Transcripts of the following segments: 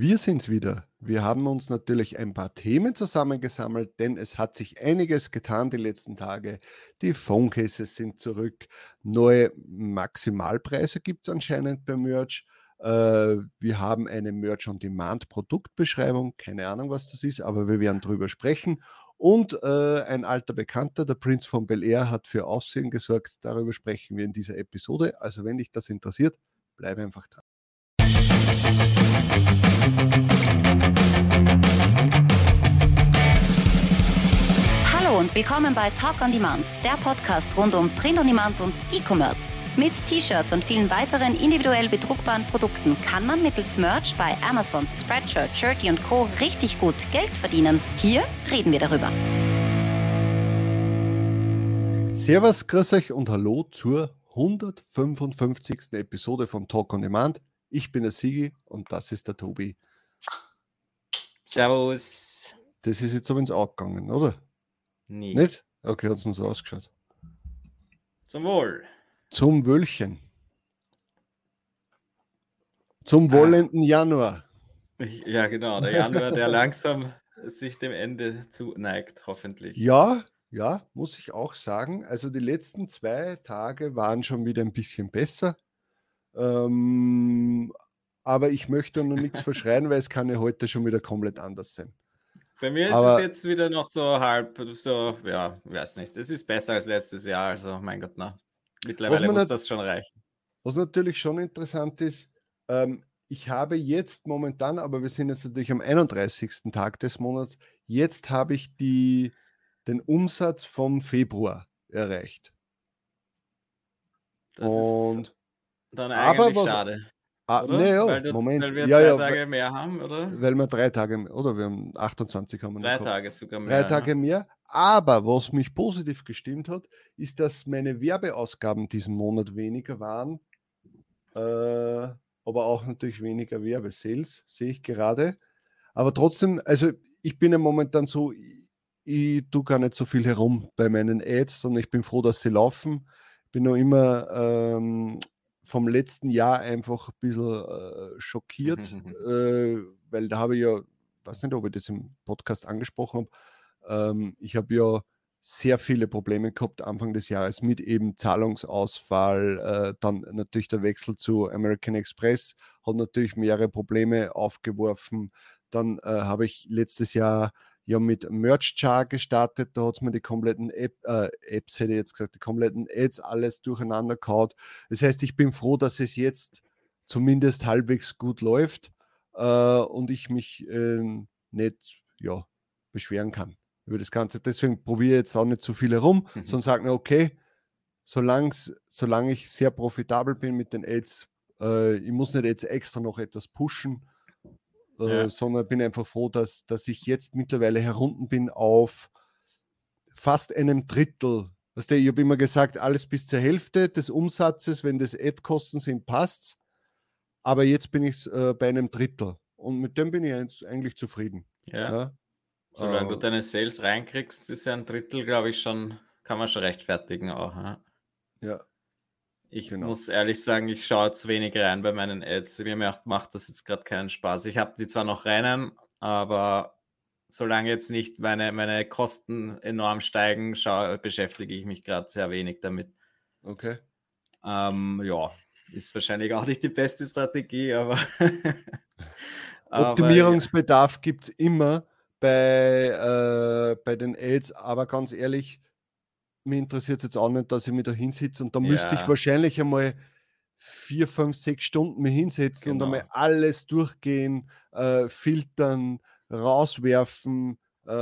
Wir sind's wieder. Wir haben uns natürlich ein paar Themen zusammengesammelt, denn es hat sich einiges getan die letzten Tage. Die Phonecases sind zurück. Neue Maximalpreise gibt es anscheinend beim Merch. Äh, wir haben eine Merch-on-Demand-Produktbeschreibung. Keine Ahnung, was das ist, aber wir werden drüber sprechen. Und äh, ein alter Bekannter, der Prinz von Bel Air, hat für Aussehen gesorgt. Darüber sprechen wir in dieser Episode. Also, wenn dich das interessiert, bleibe einfach dran. Und willkommen bei Talk on Demand, der Podcast rund um Print on Demand und E-Commerce. Mit T-Shirts und vielen weiteren individuell bedruckbaren Produkten kann man mittels Merch bei Amazon, Spreadshirt, Shirty und Co. richtig gut Geld verdienen. Hier reden wir darüber. Servus, grüß euch und hallo zur 155. Episode von Talk on Demand. Ich bin der Sigi und das ist der Tobi. Servus. Das ist jetzt aber ins Auge gegangen, oder? Nie. Nicht? Okay, hat es so ausgeschaut. Zum Wohl. Zum Wöhlchen. Zum wollenden Januar. Ja, genau. Der Januar, der langsam sich dem Ende zuneigt, hoffentlich. Ja, ja, muss ich auch sagen. Also die letzten zwei Tage waren schon wieder ein bisschen besser. Ähm, aber ich möchte noch nichts verschreien, weil es kann ja heute schon wieder komplett anders sein. Bei mir ist Aber- es jetzt wieder noch so halb, so, ja, weiß nicht. Es ist besser als letztes Jahr, also mein Gott, na. Mittlerweile muss das schon reichen. Was natürlich schon interessant ist, ähm, ich habe jetzt momentan, aber wir sind jetzt natürlich am 31. Tag des Monats, jetzt habe ich die, den Umsatz vom Februar erreicht. Das Und ist dann aber eigentlich was- schade. Ah, Oder? naja, weil, du, Moment, weil wir ja, zwei ja, Tage mehr haben, oder? weil, weil wir drei Tage, oder wir haben 28 haben wir noch Drei. Tage sogar mehr. drei ja. Tage mehr. Aber was mich positiv gestimmt hat, ist, dass meine Werbeausgaben diesen Monat weniger waren. Äh, aber auch natürlich weniger Werbesales, sehe ich gerade. Aber trotzdem, also ich bin ja momentan so, ich, ich tue gar nicht so viel herum bei meinen Ads, sondern ich bin froh, dass sie laufen. Bin noch immer ähm, vom letzten Jahr einfach ein bisschen äh, schockiert, äh, weil da habe ich ja, weiß nicht, ob ich das im Podcast angesprochen habe, ähm, ich habe ja sehr viele Probleme gehabt Anfang des Jahres mit eben Zahlungsausfall, äh, dann natürlich der Wechsel zu American Express hat natürlich mehrere Probleme aufgeworfen. Dann äh, habe ich letztes Jahr ja mit Merch Jar gestartet, da hat es mir die kompletten App, äh, Apps, hätte ich jetzt gesagt, die kompletten Ads alles durcheinander gehauen. Das heißt, ich bin froh, dass es jetzt zumindest halbwegs gut läuft äh, und ich mich äh, nicht ja, beschweren kann über das Ganze. Deswegen probiere ich jetzt auch nicht zu viel herum, Mhm. sondern sage mir, okay, solange ich sehr profitabel bin mit den Ads, äh, ich muss nicht jetzt extra noch etwas pushen, Ja. sondern bin einfach froh, dass, dass ich jetzt mittlerweile herunten bin auf fast einem Drittel. Weißt du, ich habe immer gesagt, alles bis zur Hälfte des Umsatzes, wenn das Ad-Kosten sind, passt. Aber jetzt bin ich äh, bei einem Drittel. Und mit dem bin ich eigentlich zufrieden. Ja. Ja? Solange du Äh, deine Sales reinkriegst, ist ja ein Drittel, glaube ich, schon, kann man schon rechtfertigen auch. Ja? ja. Ich Genau. muss ehrlich sagen, ich schaue zu wenig rein bei meinen Ads. Mir macht, macht das jetzt gerade keinen Spaß. Ich habe die zwar noch reinen, aber solange jetzt nicht meine, meine Kosten enorm steigen, schau, beschäftige ich mich gerade sehr wenig damit. Okay. Ähm, ja, ist wahrscheinlich auch nicht die beste Strategie, aber. Optimierungsbedarf gibt es immer bei, äh, bei den Ads, aber ganz ehrlich, mir interessiert es jetzt auch nicht, dass ich mich da hinsitze und da müsste ich Ja. wahrscheinlich einmal vier, fünf, sechs Stunden mir hinsetzen und Genau. einmal alles durchgehen, äh, filtern, rauswerfen äh,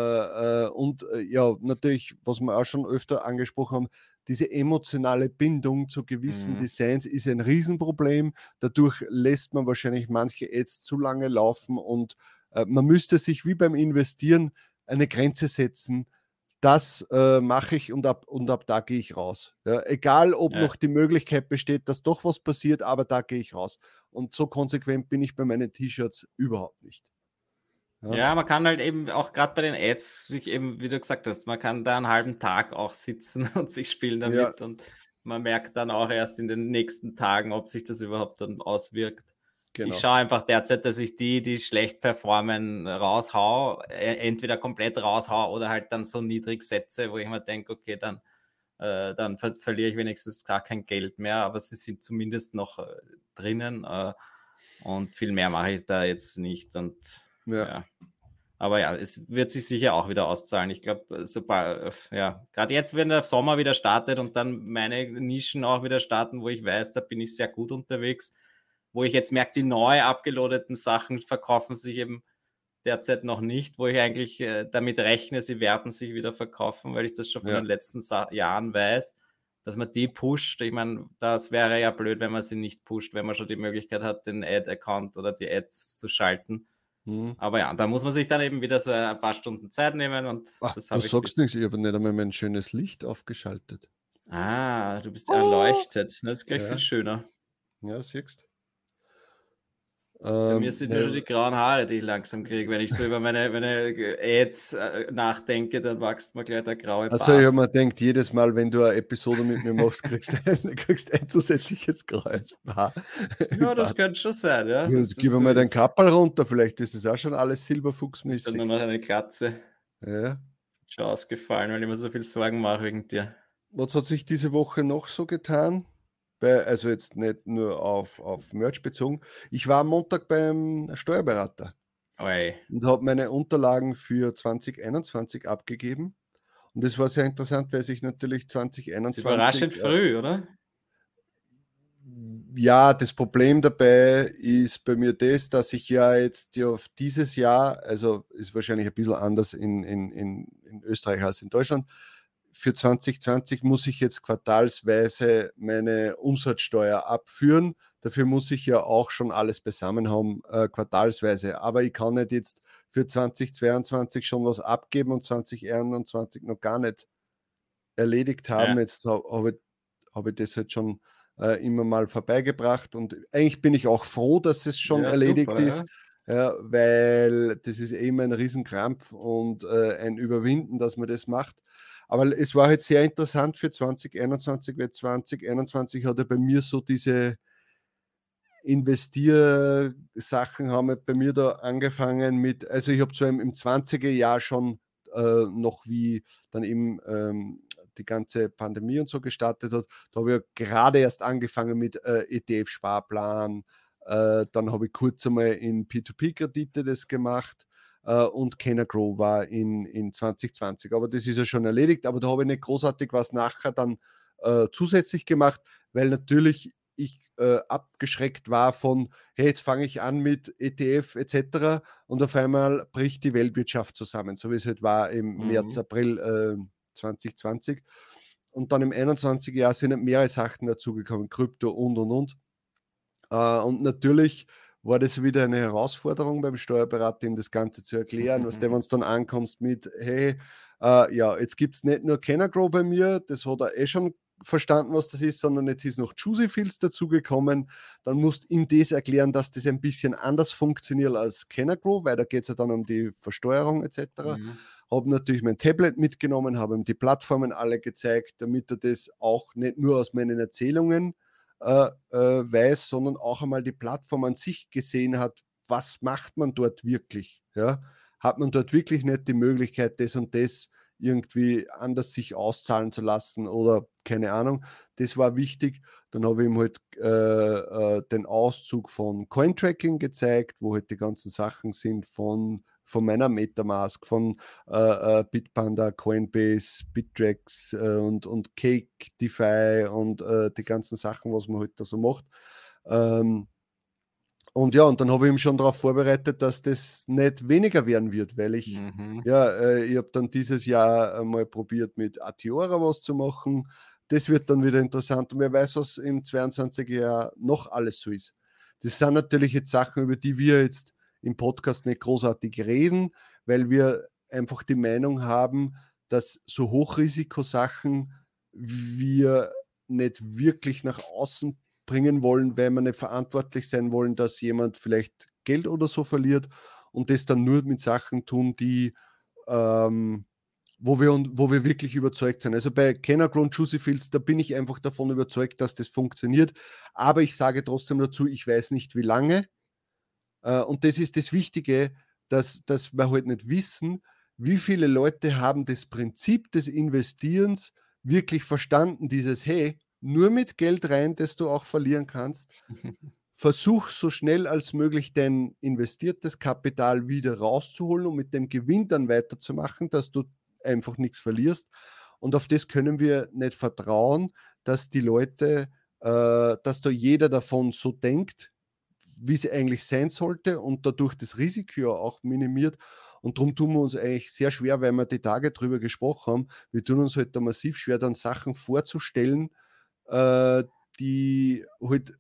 äh, und äh, ja, natürlich, was wir auch schon öfter angesprochen haben, diese emotionale Bindung zu gewissen Mhm. Designs ist ein Riesenproblem. Dadurch lässt man wahrscheinlich manche Ads zu lange laufen und äh, man müsste sich wie beim Investieren eine Grenze setzen. Das äh, mache ich und ab, und ab da gehe ich raus. Ja, egal, ob Ja. noch die Möglichkeit besteht, dass doch was passiert, aber da gehe ich raus. Und so konsequent bin ich bei meinen T-Shirts überhaupt nicht. Ja. man kann halt eben auch gerade bei den Ads, sich eben, wie du gesagt hast, man kann da einen halben Tag auch sitzen und sich spielen Ja. damit und man merkt dann auch erst in den nächsten Tagen, ob sich das überhaupt dann auswirkt. Genau. Ich schaue einfach derzeit, dass ich die, die schlecht performen, raushau, e, entweder komplett raushau oder halt dann so niedrig setze, wo ich mir denke, okay, dann, äh, dann ver verliere ich wenigstens gar kein Geld mehr, aber sie sind zumindest noch äh, drinnen äh, und viel mehr mache ich da jetzt nicht. Und ja. ja. Aber ja, es wird sich sicher auch wieder auszahlen. Ich glaube, sobald, ja, gerade jetzt, wenn der Sommer wieder startet und dann meine Nischen auch wieder starten, wo ich weiß, da bin ich sehr gut unterwegs, wo ich jetzt merke, die neu abgelodeten Sachen verkaufen sich eben derzeit noch nicht, wo ich eigentlich äh, damit rechne, sie werden sich wieder verkaufen, weil ich das schon von ja. den letzten Sa Jahren weiß, dass man die pusht. Ich meine, das wäre ja blöd, wenn man sie nicht pusht, wenn man schon die Möglichkeit hat, den Ad-Account oder die Ads zu schalten. Mhm. Aber ja, da muss man sich dann eben wieder so ein paar Stunden Zeit nehmen und Ach, das habe ich. Du sagst nichts, ich habe nicht einmal mein schönes Licht aufgeschaltet. Ah, du bist oh. erleuchtet. Das ist gleich ja. viel schöner. Ja, siehst bei mir ähm, sind ja schon die grauen Haare, die ich langsam kriege. Wenn ich so über meine, meine Ads äh, nachdenke, dann wächst mir gleich der graue Bart. Also ich habe mir gedacht, jedes Mal, wenn du eine Episode mit mir machst, kriegst du ein, kriegst ein zusätzliches graues Haar. Ja, das könnte schon sein, ja. ja gib mir mal deinen Kappel runter, vielleicht ist es auch schon alles silberfuchsmäßig. Dann nur noch eine Glatze. Ja. Ist schon ausgefallen, weil ich mir so viel Sorgen mache wegen dir. Was hat sich diese Woche noch so getan? Bei, also jetzt nicht nur auf, auf Merch bezogen. Ich war am Montag beim Steuerberater Oi. und habe meine Unterlagen für 2021 abgegeben. Und das war sehr interessant, weil sich natürlich 2021. Überraschend äh, früh, oder? Ja, das Problem dabei ist bei mir das, dass ich ja jetzt auf dieses Jahr, also ist wahrscheinlich ein bisschen anders in, in, in, in Österreich als in Deutschland, für 2020 muss ich jetzt quartalsweise meine Umsatzsteuer abführen. Dafür muss ich ja auch schon alles beisammen haben, äh, quartalsweise. Aber ich kann nicht jetzt für 2022 schon was abgeben und 2021 noch gar nicht erledigt haben. Ja. Jetzt habe ich, hab ich das halt schon äh, immer mal vorbeigebracht und eigentlich bin ich auch froh, dass es schon ja, erledigt super, ist. Ja. Ja, weil das ist eben ein Riesenkrampf und äh, ein Überwinden, dass man das macht. Aber es war halt sehr interessant für 2021, weil 2021 hat er bei mir so diese Investiersachen haben halt bei mir da angefangen mit, also ich habe zwar im, im 20er Jahr schon äh, noch wie dann eben ähm, die ganze Pandemie und so gestartet hat, da habe ich gerade erst angefangen mit äh, ETF-Sparplan, äh, dann habe ich kurz einmal in P2P-Kredite das gemacht und Kenner Grow war in, in 2020. Aber das ist ja schon erledigt, aber da habe ich nicht großartig was nachher dann äh, zusätzlich gemacht, weil natürlich ich äh, abgeschreckt war von, hey, jetzt fange ich an mit ETF etc. und auf einmal bricht die Weltwirtschaft zusammen, so wie es halt war im mhm. März, April äh, 2020. Und dann im 21. Jahr sind mehrere Sachen dazugekommen, Krypto und und und. Äh, und natürlich war das wieder eine Herausforderung beim Steuerberater, ihm das Ganze zu erklären, was der, wenn es dann ankommst mit, hey, äh, ja, jetzt gibt es nicht nur Kenner Grow bei mir, das hat er eh schon verstanden, was das ist, sondern jetzt ist noch Juicy Fields dazugekommen. Dann musst du ihm das erklären, dass das ein bisschen anders funktioniert als Kenner Grow, weil da geht es ja dann um die Versteuerung etc. Mhm. Habe natürlich mein Tablet mitgenommen, habe ihm die Plattformen alle gezeigt, damit er das auch nicht nur aus meinen Erzählungen äh, äh, weiß, sondern auch einmal die Plattform an sich gesehen hat, was macht man dort wirklich? Ja? Hat man dort wirklich nicht die Möglichkeit, das und das irgendwie anders sich auszahlen zu lassen oder keine Ahnung. Das war wichtig. Dann habe ich ihm halt äh, äh, den Auszug von Cointracking gezeigt, wo halt die ganzen Sachen sind von von meiner Metamask, von äh, äh, Bitpanda, Coinbase, Bittrex äh, und, und Cake, DeFi und äh, die ganzen Sachen, was man heute halt da so macht. Ähm, und ja, und dann habe ich mich schon darauf vorbereitet, dass das nicht weniger werden wird, weil ich, mhm. ja, äh, ich habe dann dieses Jahr mal probiert, mit Atiora was zu machen. Das wird dann wieder interessant und wer weiß, was im 22. Jahr noch alles so ist. Das sind natürlich jetzt Sachen, über die wir jetzt im Podcast nicht großartig reden, weil wir einfach die Meinung haben, dass so Hochrisikosachen wir nicht wirklich nach außen bringen wollen, weil wir nicht verantwortlich sein wollen, dass jemand vielleicht Geld oder so verliert und das dann nur mit Sachen tun, die ähm, wo wir, wo wir wirklich überzeugt sind. Also bei Kenner Grown Juicy Fields, da bin ich einfach davon überzeugt, dass das funktioniert. Aber ich sage trotzdem dazu, ich weiß nicht, wie lange. Äh, und das ist das Wichtige, dass, dass wir halt nicht wissen, wie viele Leute haben das Prinzip des Investierens wirklich verstanden, dieses, hey, nur mit Geld rein, das du auch verlieren kannst. Versuch so schnell als möglich dein investiertes Kapital wieder rauszuholen und mit dem Gewinn dann weiterzumachen, dass du einfach nichts verlierst. Und auf das können wir nicht vertrauen, dass die Leute, äh, dass da jeder davon so denkt, wie es eigentlich sein sollte und dadurch das Risiko auch minimiert. Und darum tun wir uns eigentlich sehr schwer, weil wir die Tage drüber gesprochen haben. Wir tun uns halt da massiv schwer, dann Sachen vorzustellen, äh, die halt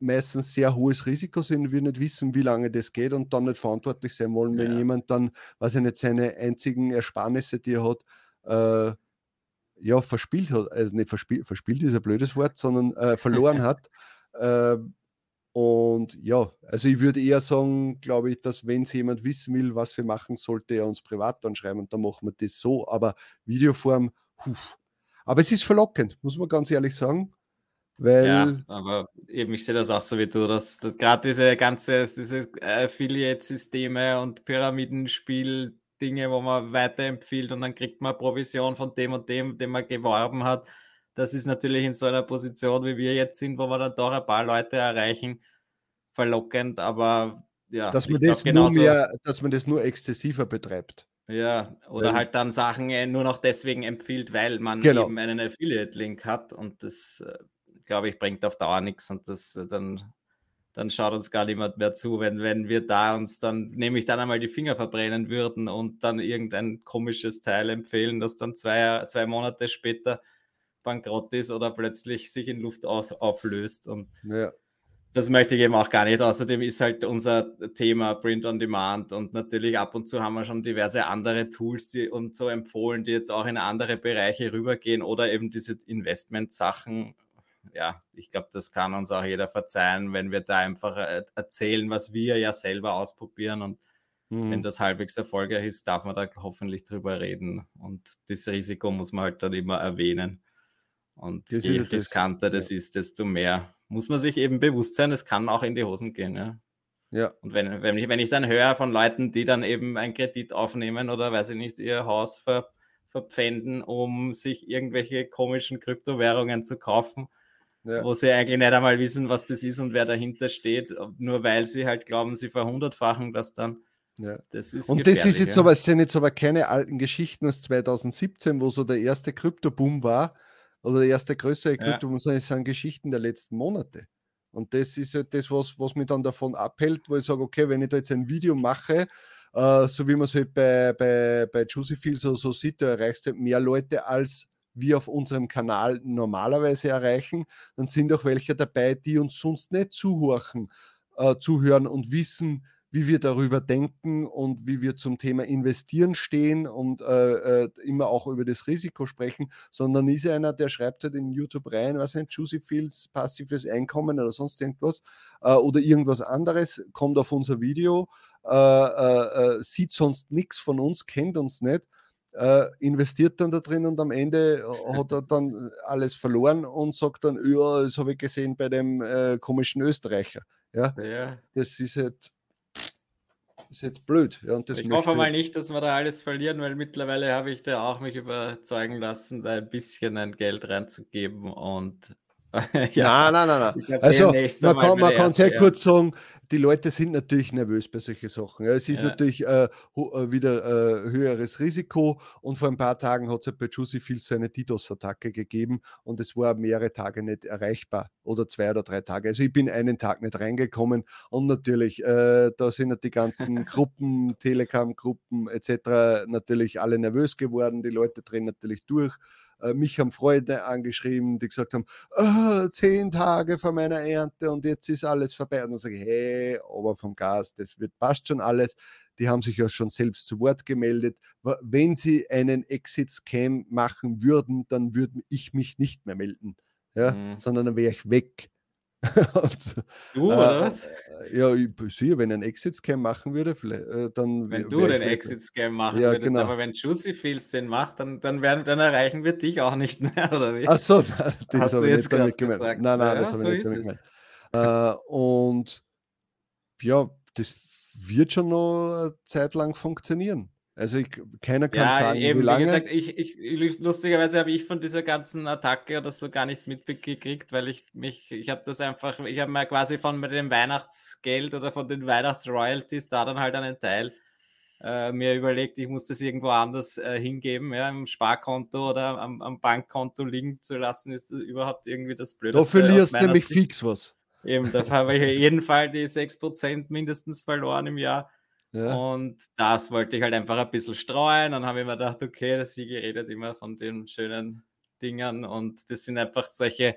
meistens sehr hohes Risiko sind, wir nicht wissen, wie lange das geht und dann nicht verantwortlich sein wollen, wenn ja. jemand dann, weiß ich nicht, seine einzigen Ersparnisse, die er hat, äh, ja, verspielt hat, also nicht verspielt, verspielt ist ein blödes Wort, sondern äh, verloren hat. Äh, und ja, also ich würde eher sagen, glaube ich, dass wenn es jemand wissen will, was wir machen, sollte er uns privat anschreiben und dann machen wir das so. Aber Videoform, huf. aber es ist verlockend, muss man ganz ehrlich sagen. Weil ja, aber eben, ich sehe das auch so wie du, dass, dass gerade diese ganze, diese Affiliate-Systeme und Pyramidenspiel-Dinge, wo man weiterempfiehlt und dann kriegt man Provision von dem und dem, dem man geworben hat. Das ist natürlich in so einer Position, wie wir jetzt sind, wo wir dann doch ein paar Leute erreichen, verlockend, aber ja. Dass man, das, nur mehr, dass man das nur exzessiver betreibt. Ja, oder weil, halt dann Sachen äh, nur noch deswegen empfiehlt, weil man genau. eben einen Affiliate-Link hat und das äh, glaube ich, bringt auf Dauer nichts und das äh, dann, dann schaut uns gar niemand mehr zu, wenn, wenn wir da uns dann nämlich dann einmal die Finger verbrennen würden und dann irgendein komisches Teil empfehlen, das dann zwei, zwei Monate später bankrott ist oder plötzlich sich in Luft aus, auflöst. Und ja. das möchte ich eben auch gar nicht. Außerdem ist halt unser Thema Print on Demand und natürlich ab und zu haben wir schon diverse andere Tools die, und so empfohlen, die jetzt auch in andere Bereiche rübergehen oder eben diese Investment-Sachen ja, ich glaube, das kann uns auch jeder verzeihen, wenn wir da einfach äh, erzählen, was wir ja selber ausprobieren. Und mhm. wenn das halbwegs erfolgreich ist, darf man da hoffentlich drüber reden. Und das Risiko muss man halt dann immer erwähnen. Und das je riskanter das, das ist, desto mehr muss man sich eben bewusst sein, es kann auch in die Hosen gehen. Ja. Ja. Und wenn, wenn, ich, wenn ich dann höre von Leuten, die dann eben einen Kredit aufnehmen oder weiß ich nicht, ihr Haus ver, verpfänden, um sich irgendwelche komischen Kryptowährungen zu kaufen, ja. wo sie eigentlich nicht einmal wissen, was das ist und wer dahinter steht, nur weil sie halt glauben, sie verhundertfachen das dann. Ja. Das ist und das ist jetzt ja. aber, sind jetzt aber keine alten Geschichten aus 2017, wo so der erste Kryptoboom war oder der erste größere Kryptoboom, sondern es sind Geschichten der letzten Monate. Und das ist ja das, was, was mich dann davon abhält, wo ich sage, okay, wenn ich da jetzt ein Video mache, äh, so wie man es halt bei, bei, bei Juicy Field so, so sieht, da erreichst du mehr Leute als wir auf unserem Kanal normalerweise erreichen, dann sind auch welche dabei, die uns sonst nicht zuhören, äh, zuhören und wissen, wie wir darüber denken und wie wir zum Thema Investieren stehen und äh, äh, immer auch über das Risiko sprechen, sondern ist einer, der schreibt halt in YouTube rein, was ein Juicy Fields, passives Einkommen oder sonst irgendwas äh, oder irgendwas anderes, kommt auf unser Video, äh, äh, sieht sonst nichts von uns, kennt uns nicht äh, investiert dann da drin und am Ende äh, hat er dann alles verloren und sagt dann, ja, das habe ich gesehen bei dem äh, komischen Österreicher. Ja? ja, das ist halt, ist halt blöd. Ja, ich hoffe mal nicht, dass wir da alles verlieren, weil mittlerweile habe ich da auch mich überzeugen lassen, da ein bisschen ein Geld reinzugeben und ja, nein, nein, nein, nein. Also man kann, man kann sehr kurz sagen, die Leute sind natürlich nervös bei solchen Sachen. Es ist ja. natürlich äh, äh, wieder äh, höheres Risiko und vor ein paar Tagen hat es bei Juicy Fields so eine DDoS-Attacke gegeben und es war mehrere Tage nicht erreichbar oder zwei oder drei Tage. Also ich bin einen Tag nicht reingekommen und natürlich, äh, da sind die ganzen Gruppen, Telegram-Gruppen etc. natürlich alle nervös geworden. Die Leute drehen natürlich durch. Äh, mich haben Freunde angeschrieben, die gesagt haben, oh, zehn Tage vor meiner Ernte und jetzt ist alles vorbei. Und dann sage ich, hey, aber vom Gas, das wird, passt schon alles. Die haben sich ja schon selbst zu Wort gemeldet. Wenn sie einen Exit-Scam machen würden, dann würde ich mich nicht mehr melden, ja? Mhm. sondern dann wäre ich weg. und, du, oder äh, was? Ja, ich sehe, wenn ein Exit-Scam machen würde, äh, dann. Wenn du den Exit-Scam machen ja, würdest, genau. aber wenn Juicy Fields den macht, dann, dann, werden, dann erreichen wir dich auch nicht mehr, oder wie? Ach so, das Hast du jetzt gerade gesagt? Nein, nein, ja, das habe so ich nicht gemeint. Äh, und ja, das wird schon noch eine Zeit lang funktionieren. Also ich, keiner kann Ja, sagen, eben, wie wie lange. gesagt, ich, ich, lustigerweise habe ich von dieser ganzen Attacke oder so gar nichts mitgekriegt, weil ich mich, ich habe das einfach, ich habe mir quasi von dem Weihnachtsgeld oder von den Weihnachtsroyalties da dann halt einen Teil äh, mir überlegt, ich muss das irgendwo anders äh, hingeben, ja, im Sparkonto oder am, am Bankkonto liegen zu lassen, ist das überhaupt irgendwie das da Blödeste. aus verlierst meiner nämlich Sicht. fix was. Eben, da habe ich auf jeden Fall die 6% mindestens verloren im Jahr. Ja. Und das wollte ich halt einfach ein bisschen streuen. Dann habe ich mir gedacht, okay, das Sie redet immer von den schönen Dingern und das sind einfach solche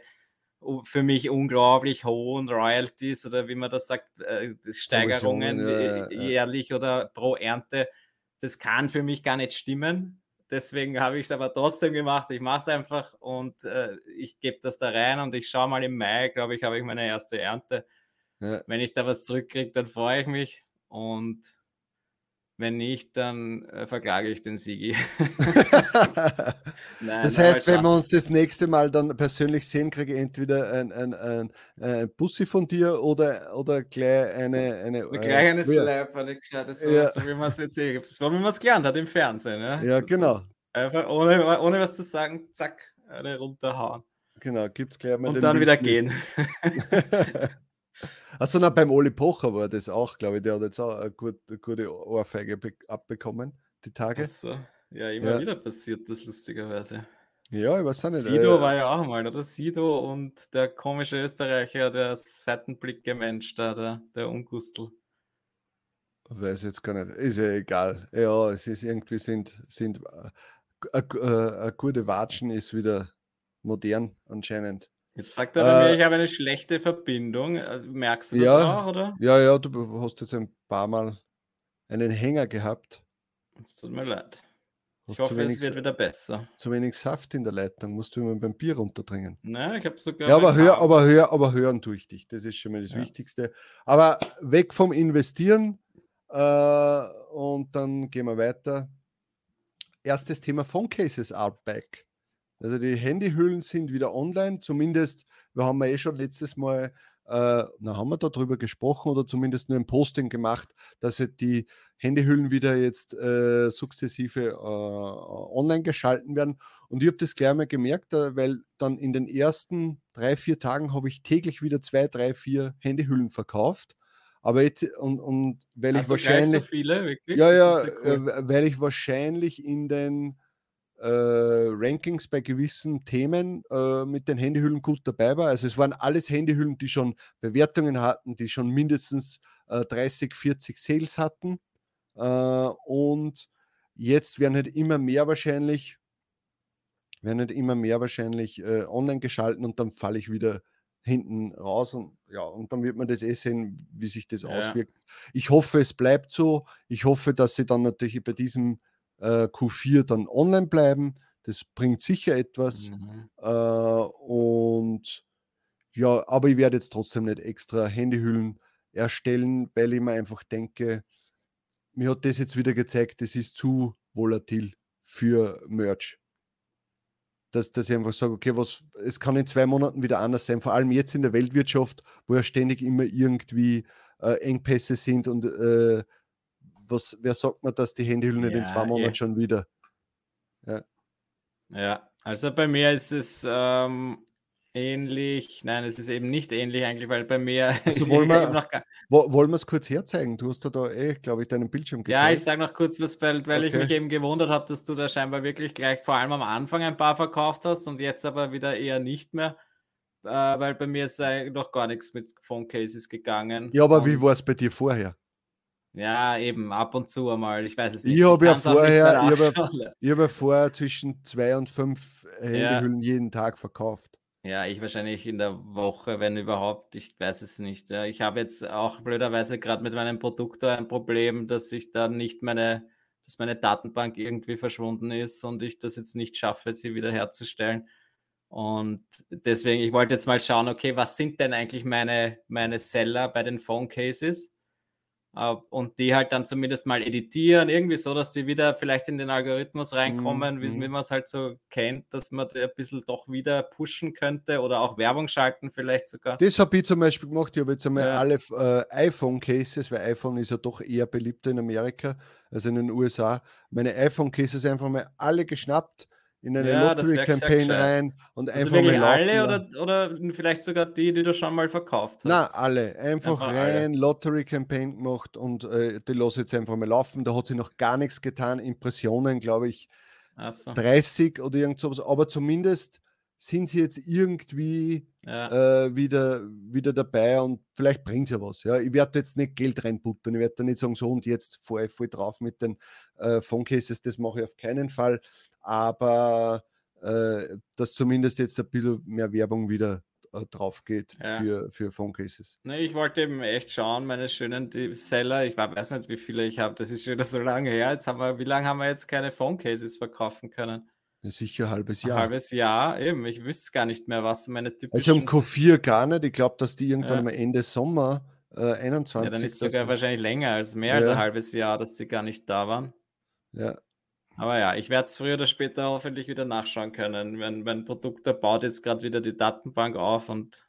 für mich unglaublich hohen Royalties oder wie man das sagt, äh, Steigerungen ja, äh, ja. jährlich oder pro Ernte. Das kann für mich gar nicht stimmen. Deswegen habe ich es aber trotzdem gemacht. Ich mache es einfach und äh, ich gebe das da rein und ich schaue mal im Mai, glaube ich, habe ich meine erste Ernte. Wenn ich da was zurückkriege, dann freue ich mich. Und wenn nicht, dann äh, verklage ich den Sigi. Nein, das heißt, wenn wir uns das nächste Mal dann persönlich sehen, kriege ich entweder ein, ein, ein, ein Bussi von dir oder, oder gleich eine. eine Eine gleich eine ja, Slap, eine gescheite so, Ja. so wie man es jetzt eh gibt. So wie man es gelernt hat im Fernsehen. Ja, ja, Das genau. Einfach ohne, ohne was zu sagen, zack, eine runterhauen. Genau, gibt es gleich mal Und dann wieder gehen. Achso, na, beim Oli Pocher war das auch, glaube ich. Der hat jetzt auch eine, gut, eine gute Ohrfeige be- abbekommen, die Tage. Also, ja, immer Ja. wieder passiert das lustigerweise. Ja, ich weiß auch nicht. Sido äh, war ja auch mal, oder? Sido und der komische Österreicher, der Seitenblicke Mensch da, der, der Ungustel. Weiß jetzt gar nicht. Ist ja egal. Ja, es ist irgendwie sind, sind äh, äh, äh, eine gute Watschen ist wieder modern anscheinend. Jetzt sagt er Äh, mir, ich habe eine schlechte Verbindung. Äh, Merkst du das Ja. auch, oder? Ja, ja, du hast jetzt ein paar Mal einen Hänger gehabt. Es tut mir leid. Hast Ich hoffe, wenig, es wird wieder besser. zu wenig Saft in der Leitung, musst du immer beim Bier runterdringen. Nein, ich habe sogar. Ja, aber hör, aber hör, aber hören tue ich dich. Das ist schon mal das Ja. Wichtigste. Aber weg vom Investieren äh, und dann gehen wir weiter. Erstes Thema Phone Cases are back. Also die Handyhüllen sind wieder online, zumindest, wir haben ja eh schon letztes Mal, äh, na, haben wir darüber gesprochen oder zumindest nur ein Posting gemacht, dass ja die Handyhüllen wieder jetzt äh, sukzessive äh, online geschalten werden. Und ich habe das gleich mal gemerkt, äh, weil dann in den ersten drei, vier Tagen habe ich täglich wieder zwei, drei, vier Handyhüllen verkauft. Aber jetzt, und, und weil ich also gleich wahrscheinlich. so viele, wirklich? Ja, ja, sehr cool. äh, weil ich wahrscheinlich in den äh, Rankings bei gewissen Themen äh, mit den Handyhüllen gut dabei war. Also es waren alles Handyhüllen, die schon Bewertungen hatten, die schon mindestens äh, 30, 40 Sales hatten. Äh, und jetzt werden halt immer mehr wahrscheinlich, werden halt immer mehr wahrscheinlich äh, online geschalten und dann falle ich wieder hinten raus und ja, und dann wird man das eh sehen, wie sich das Ja. auswirkt. Ich hoffe, es bleibt so. Ich hoffe, dass sie dann natürlich bei diesem äh, Q4 dann online bleiben. Das bringt sicher etwas. Mhm. Äh, und ja, aber ich werde jetzt trotzdem nicht extra Handyhüllen erstellen, weil ich mir einfach denke, mir hat das jetzt wieder gezeigt, das ist zu volatil für Merch. Dass, dass ich einfach sage, okay, was, es kann in zwei Monaten wieder anders sein, vor allem jetzt in der Weltwirtschaft, wo ja ständig immer irgendwie äh, Engpässe sind und äh, was, wer sagt mir, dass die Handyhüllen nicht in Ja, zwei Monaten eh. schon wieder? Ja, also bei mir ist es ähm, ähnlich. Nein, es ist eben nicht ähnlich eigentlich, weil bei mir Also wollen wir- noch gar, Wo, wollen wir es kurz herzeigen? Du hast da, da eh, glaube ich, deinen Bildschirm Ja, geteilt. ich sage noch kurz was, weil, weil ich Okay. mich eben gewundert habe, dass du da scheinbar wirklich gleich vor allem am Anfang ein paar verkauft hast und jetzt aber wieder eher nicht mehr, äh, weil bei mir ist noch gar nichts mit Phone Cases gegangen. Ja, aber wie Und- war es bei dir vorher? Ja, eben, ab und zu einmal, ich weiß es nicht. Ich habe ja vorher- ich habe ja- nachschauen. Ich habe ja vorher zwischen zwei und fünf Handyhüllen jeden Tag verkauft. Ja, ich wahrscheinlich in der Woche, wenn überhaupt. Ich weiß es nicht. Ja. Ich habe jetzt auch blöderweise gerade mit meinem Produkt da ein Problem, dass ich da nicht meine, dass meine Datenbank irgendwie verschwunden ist und ich das jetzt nicht schaffe, sie wieder herzustellen. Und deswegen, ich wollte jetzt mal schauen, okay, was sind denn eigentlich meine, meine Seller bei den Phone Cases? Uh, und die halt dann zumindest mal editieren, irgendwie so, dass die wieder vielleicht in den Algorithmus reinkommen, mm, wie, man es halt so kennt, dass man die ein bisschen doch wieder pushen könnte oder auch Werbung schalten vielleicht sogar. Das habe ich zum Beispiel gemacht. Ich habe jetzt einmal ja. alle äh, iPhone-Cases, weil iPhone ist ja doch eher beliebter in Amerika als in den USA, meine iPhone-Cases einfach mal alle geschnappt, in eine ja, Lottery-Campaign rein und also einfach mal alle oder, oder vielleicht sogar die, die du schon mal verkauft hast? Na, alle. Einfach, einfach rein, Lottery-Campaign gemacht und äh, die lasse jetzt einfach mal laufen. Da hat sie noch gar nichts getan. Impressionen, glaube ich, so. 30 oder irgend sowas. Aber zumindest sind sie jetzt irgendwie ja. äh, wieder, wieder dabei und vielleicht bringt ja was. Ja. Ich werde jetzt nicht Geld reinbuttern. Ich werde da nicht sagen, so und jetzt fahre ich voll drauf mit den äh, Phone Cases. Das mache ich auf keinen Fall aber äh, dass zumindest jetzt ein bisschen mehr Werbung wieder äh, drauf geht ja. für, für Phone Cases. Nee, ich wollte eben echt schauen, meine schönen Seller. Ich weiß nicht, wie viele ich habe. Das ist schon so lange her. Jetzt haben wir, wie lange haben wir jetzt keine Phone Cases verkaufen können? Sicher ein halbes Jahr. Ein halbes Jahr, eben. Ich wüsste gar nicht mehr, was meine typischen. Also am Q4 gar nicht. Ich glaube, dass die irgendwann ja. am Ende Sommer äh, 21. Ja, dann ist es sogar wahrscheinlich länger als mehr ja. als ein halbes Jahr, dass die gar nicht da waren. Ja, aber ja, ich werde es früher oder später hoffentlich wieder nachschauen können. Mein, mein Produkt baut jetzt gerade wieder die Datenbank auf und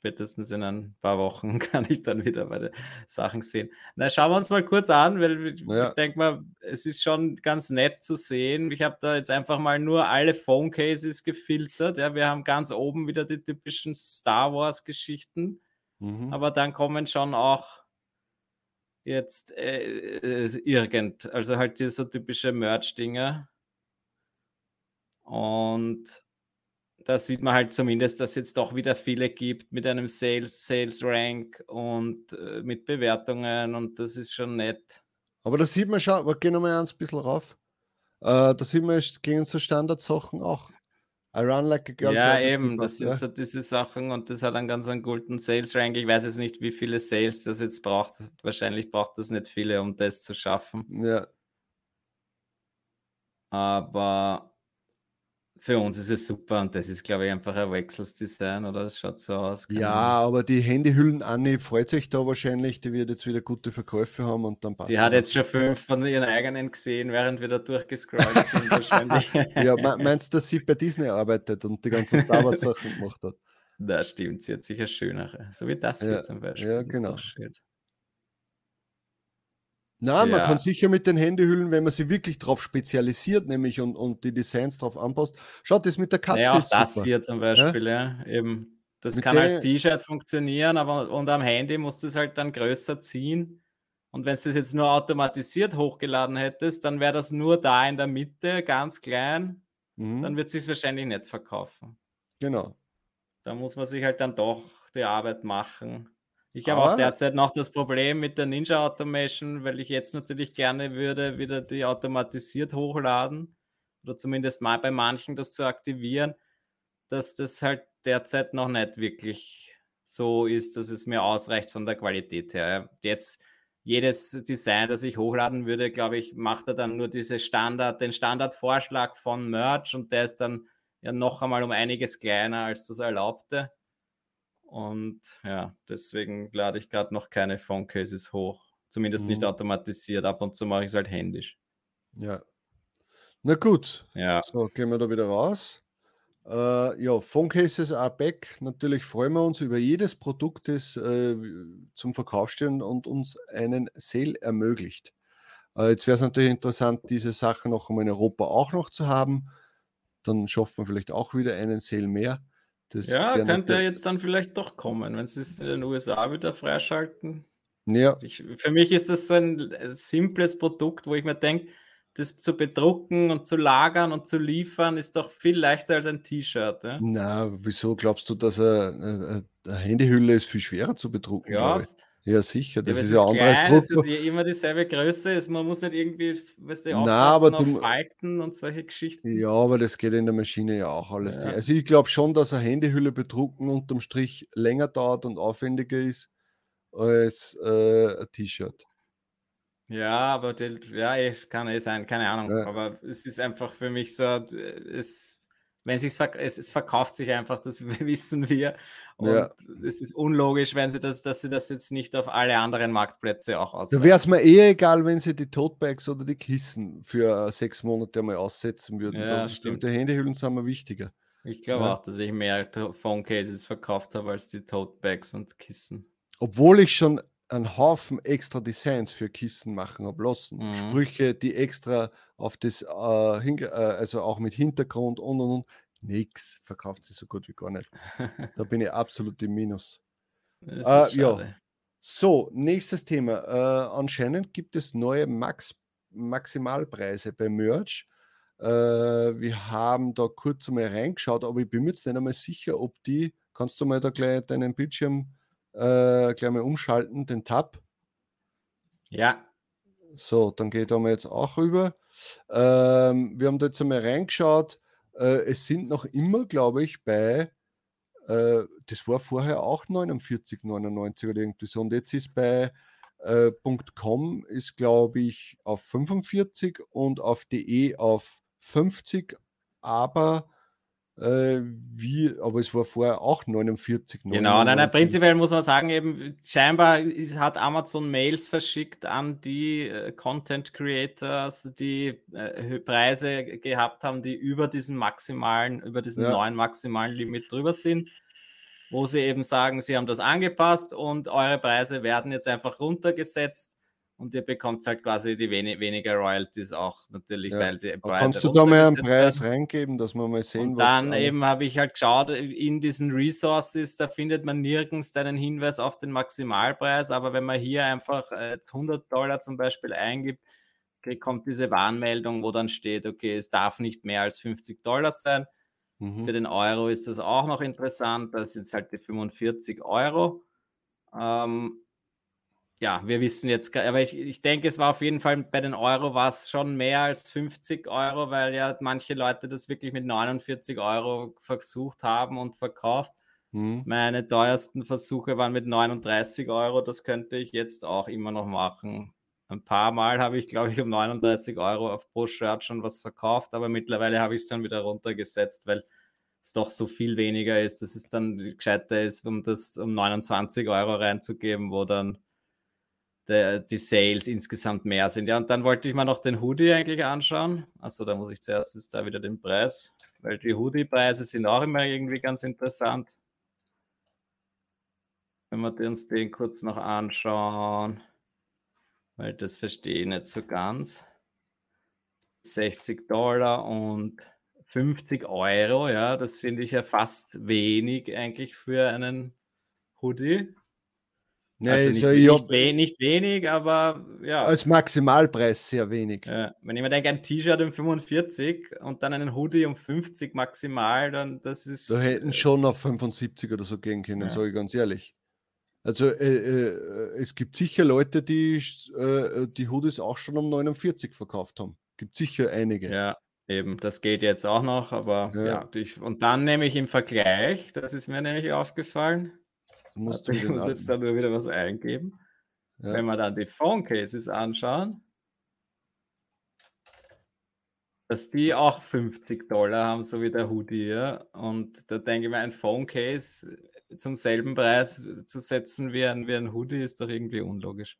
spätestens in ein paar Wochen kann ich dann wieder meine Sachen sehen. Na, schauen wir uns mal kurz an, weil ich, ja. ich denke mal, es ist schon ganz nett zu sehen. Ich habe da jetzt einfach mal nur alle Phone Cases gefiltert. Ja, wir haben ganz oben wieder die typischen Star Wars Geschichten, mhm. aber dann kommen schon auch jetzt äh, äh, irgend, also halt diese so typische Merch-Dinger. Und da sieht man halt zumindest, dass es jetzt doch wieder viele gibt mit einem Sales, Sales Rank und äh, mit Bewertungen und das ist schon nett. Aber da sieht man schon, wir gehen nochmal ein bisschen rauf. Äh, da sieht man gegen so Standardsachen auch. I run like a girl. Ja, eben, das sind ja. so diese Sachen und das hat einen ganz einen guten Sales Rank. Ich weiß jetzt nicht, wie viele Sales das jetzt braucht. Wahrscheinlich braucht das nicht viele, um das zu schaffen. Ja. Aber für uns ist es super und das ist, glaube ich, einfach ein Wechselsdesign oder das schaut so aus. Ja, aber die Handyhüllen Anni freut sich da wahrscheinlich, die wird jetzt wieder gute Verkäufe haben und dann passt Die hat jetzt schon fünf von ihren eigenen gesehen, während wir da durchgescrollt sind wahrscheinlich. ja, meinst du, dass sie bei Disney arbeitet und die ganzen Star Wars Sachen gemacht hat? Na, stimmt, sie hat sicher schönere. So wie das hier zum Beispiel. Ja, genau. Na, ja. man kann sicher mit den Handyhüllen, wenn man sie wirklich darauf spezialisiert, nämlich und, und die Designs darauf anpasst. Schaut das mit der Katze. Ja, auch das super. hier zum Beispiel, ja, ja eben. Das mit kann als T-Shirt funktionieren, aber und am Handy musst du es halt dann größer ziehen. Und wenn du das jetzt nur automatisiert hochgeladen hättest, dann wäre das nur da in der Mitte, ganz klein. Mhm. Dann wird es sich wahrscheinlich nicht verkaufen. Genau. Da muss man sich halt dann doch die Arbeit machen. Ich habe auch derzeit noch das Problem mit der Ninja Automation, weil ich jetzt natürlich gerne würde wieder die automatisiert hochladen oder zumindest mal bei manchen das zu aktivieren, dass das halt derzeit noch nicht wirklich so ist, dass es mir ausreicht von der Qualität her. Jetzt jedes Design, das ich hochladen würde, glaube ich, macht er dann nur diese Standard, den Standardvorschlag von Merch und der ist dann ja noch einmal um einiges kleiner als das erlaubte. Und ja, deswegen lade ich gerade noch keine Phone Cases hoch. Zumindest mhm. nicht automatisiert. Ab und zu mache ich es halt händisch. Ja. Na gut. Ja. So, gehen wir da wieder raus. Äh, ja, Phone Cases are back. Natürlich freuen wir uns über jedes Produkt, das äh, zum Verkauf steht und uns einen Sale ermöglicht. Äh, jetzt wäre es natürlich interessant, diese Sachen noch in Europa auch noch zu haben. Dann schafft man vielleicht auch wieder einen Sale mehr. Das ja, könnte ja jetzt dann vielleicht doch kommen, wenn sie es in den USA wieder freischalten. Ja. Ich, für mich ist das so ein simples Produkt, wo ich mir denke, das zu bedrucken und zu lagern und zu liefern ist doch viel leichter als ein T-Shirt. Ja? Na, wieso glaubst du, dass eine, eine Handyhülle ist viel schwerer zu bedrucken? Ja, ja, sicher. Das ja, ist ja anderes Druck. Es ist immer dieselbe Größe. Ist. Man muss nicht irgendwie, weißt du, Na, aber du, auf Falten und solche Geschichten. Ja, aber das geht in der Maschine ja auch alles. Ja. Also ich glaube schon, dass eine Handyhülle bedrucken unterm Strich länger dauert und aufwendiger ist als äh, ein T-Shirt. Ja, aber die, ja, kann eh sein, keine Ahnung. Ja. Aber es ist einfach für mich so, es wenn sich es, es verkauft sich einfach, das wissen wir. Und Ja. es ist unlogisch, wenn sie das, dass sie das jetzt nicht auf alle anderen Marktplätze auch Da ausweiten. wäre es mir eher egal, wenn sie die Totebags oder die Kissen für äh, sechs Monate einmal aussetzen würden. Ja, da, stimmt. die Handyhüllen sind mir wichtiger. Ich glaube Ja. auch, dass ich mehr Phone Cases verkauft habe als die Tote Bags und Kissen. Obwohl ich schon einen Haufen extra Designs für Kissen machen habe lassen. Mhm. Sprüche, die extra auf das, äh, äh, also auch mit Hintergrund und und und. Nix, verkauft sie so gut wie gar nicht. Da bin ich absolut im Minus. Ist ja. So, nächstes Thema. Äh, anscheinend gibt es neue Max Maximalpreise bei Merch. Äh, wir haben da kurz einmal reingeschaut, aber ich bin mir jetzt nicht einmal sicher, ob die, kannst du mal da gleich deinen Bildschirm äh, gleich mal umschalten, den Tab. Ja, So, dann geht da mal jetzt auch rüber. Ähm, wir haben da jetzt einmal reingeschaut. Äh, es sind noch immer, glaube ich, bei, äh, das war vorher auch 49,99 oder irgendwie so. Und jetzt ist bei äh, .com ist, glaube ich, auf 45 und auf DE auf 50, aber äh, wie, aber es war vorher auch 49. Genau, nein, nein, 99. prinzipiell muss man sagen, eben scheinbar ist, hat Amazon Mails verschickt an die äh, Content Creators, die äh, Preise gehabt haben, die über diesen maximalen, über diesem Ja. neuen maximalen Limit drüber sind, wo sie eben sagen, sie haben das angepasst und eure Preise werden jetzt einfach runtergesetzt und ihr bekommt halt quasi die weni weniger Royalties auch natürlich, Ja. weil die Preise Kannst du da mal einen Preis reingeben, dass wir mal sehen, Und dann alles- eben habe ich halt geschaut, in diesen Resources, da findet man nirgends einen Hinweis auf den Maximalpreis, aber wenn man hier einfach äh, jetzt 100 Dollar zum Beispiel eingibt, kommt diese Warnmeldung, wo dann steht, okay, es darf nicht mehr als 50 Dollar sein. Mhm. Für den Euro ist das auch noch interessant, das sind halt die 45 Euro. Ähm, ja, wir wissen jetzt, gar- aber ich, ich denke, es war auf jeden Fall bei den Euro war es schon mehr als 50 Euro, weil ja manche Leute das wirklich mit 49 Euro versucht haben und verkauft. Mhm. Meine teuersten Versuche waren mit 39 Euro, das könnte ich jetzt auch immer noch machen. Ein paar Mal habe ich, glaube ich, um 39 Euro auf pro Shirt schon was verkauft, aber mittlerweile habe ich es dann wieder runtergesetzt, weil es doch so viel weniger ist, dass es dann gescheiter ist, um das um 29 Euro reinzugeben, wo dann der, die Sales insgesamt mehr sind. Ja, und dann wollte ich mal noch den Hoodie eigentlich anschauen. Also da muss ich zuerst jetzt da wieder den Preis, weil die Hoodie-Preise sind auch immer irgendwie ganz interessant. Wenn wir uns den kurz noch anschauen, weil das verstehe ich nicht so ganz. 60 Dollar und 50 Euro, ja, das finde ich ja fast wenig eigentlich für einen Hoodie. Ja, also nicht, ich nicht, hab we nicht wenig, aber ja. als Maximalpreis sehr wenig. ja. Wenn ich mir denke, ein T-Shirt um 45 und dann einen Hoodie um 50 maximal, dann das ist. Da hätten schon auf 75 oder so gehen können, Ja. sage ich ganz ehrlich. Also äh, äh, es gibt sicher Leute, die äh, die Hoodies auch schon um 49 verkauft haben. Gibt sicher einige. Ja, eben, das geht jetzt auch noch, aber Ja. ja, ich, und dann nämlich im Vergleich, das ist mir nämlich aufgefallen. Musst du ich den muss jetzt da nur wieder was eingeben. Ja. Wenn wir dann die Phone Cases anschauen, dass die auch 50 Dollar haben, so wie der Hoodie. Ja? Und da denke ich mir, ein Phone Case zum selben Preis zu setzen wie ein, wie ein Hoodie ist doch irgendwie unlogisch.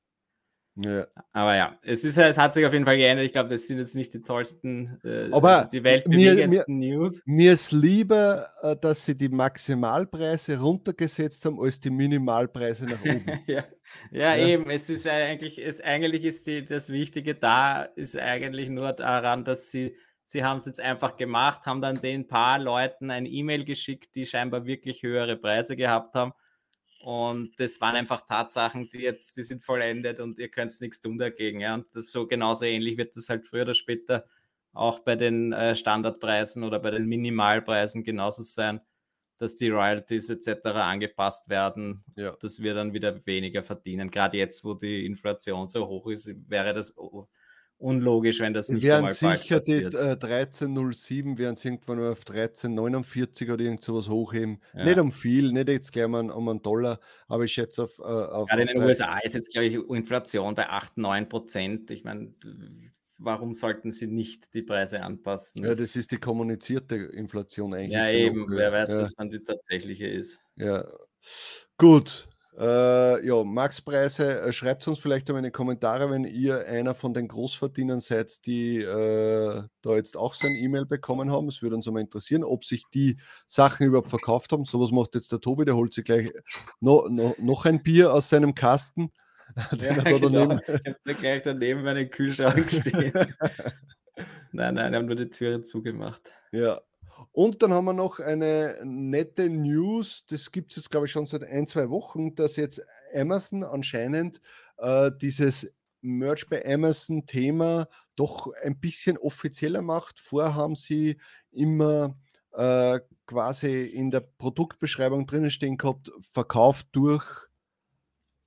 Ja. Aber ja, es, ist, es hat sich auf jeden Fall geändert. Ich glaube, das sind jetzt nicht die tollsten, äh, Aber also die mir- weltbewegendsten News. Mir ist lieber, äh, dass sie die Maximalpreise runtergesetzt haben, als die Minimalpreise nach oben. ja, ja, Ja. eben. Es ist eigentlich, es, eigentlich ist die, das Wichtige da, ist eigentlich nur daran, dass sie, sie haben es jetzt einfach gemacht, haben dann den paar Leuten ein E-Mail geschickt, die scheinbar wirklich höhere Preise gehabt haben. Und das waren einfach Tatsachen, die jetzt, die sind vollendet und ihr könnt nichts tun dagegen. Ja. Und das so genauso ähnlich wird das halt früher oder später auch bei den äh, Standardpreisen oder bei den Minimalpreisen genauso sein, dass die Royalties etc. angepasst werden Ja. dass wir dann wieder weniger verdienen. Gerade jetzt, wo die Inflation so hoch ist, wäre das unlogisch, wenn das nicht einmal bald sicher die äh, 1307, werden sie irgendwann mal auf 1349 oder irgend sowas hochheben. Ja. Nicht um viel, nicht jetzt gleich mal um einen Dollar, aber ich schätze auf, äh, auf, Gerade in auf den 13 USA ist jetzt, glaube ich, Inflation bei 8, 9 Prozent. Ich meine, warum sollten sie nicht die Preise anpassen? Ja, das ist die kommunizierte Inflation eigentlich. Ja, eben, wer weiß, ja. was dann die tatsächliche ist. Ja, gut. Äh, ja, Max-Preise, äh, schreibt uns vielleicht einmal in die Kommentare, wenn ihr einer von den Großverdienern seid, die äh, da jetzt auch so ein E-Mail bekommen haben. Es würde uns einmal interessieren, ob sich die Sachen überhaupt verkauft haben. Sowas macht jetzt der Tobi, der holt sich gleich no, no, noch ein Bier aus seinem Kasten. Ja, genau. Ich gleich daneben meinen Kühlschrank stehen. nein, nein, wir haben nur die Türe zugemacht. Ja, und dann haben wir noch eine nette News, das gibt es jetzt, glaube ich, schon seit ein, zwei Wochen, dass jetzt Amazon anscheinend äh, dieses Merch bei Amazon-Thema doch ein bisschen offizieller macht. Vorher haben sie immer äh, quasi in der Produktbeschreibung drinnen stehen gehabt, verkauft durch,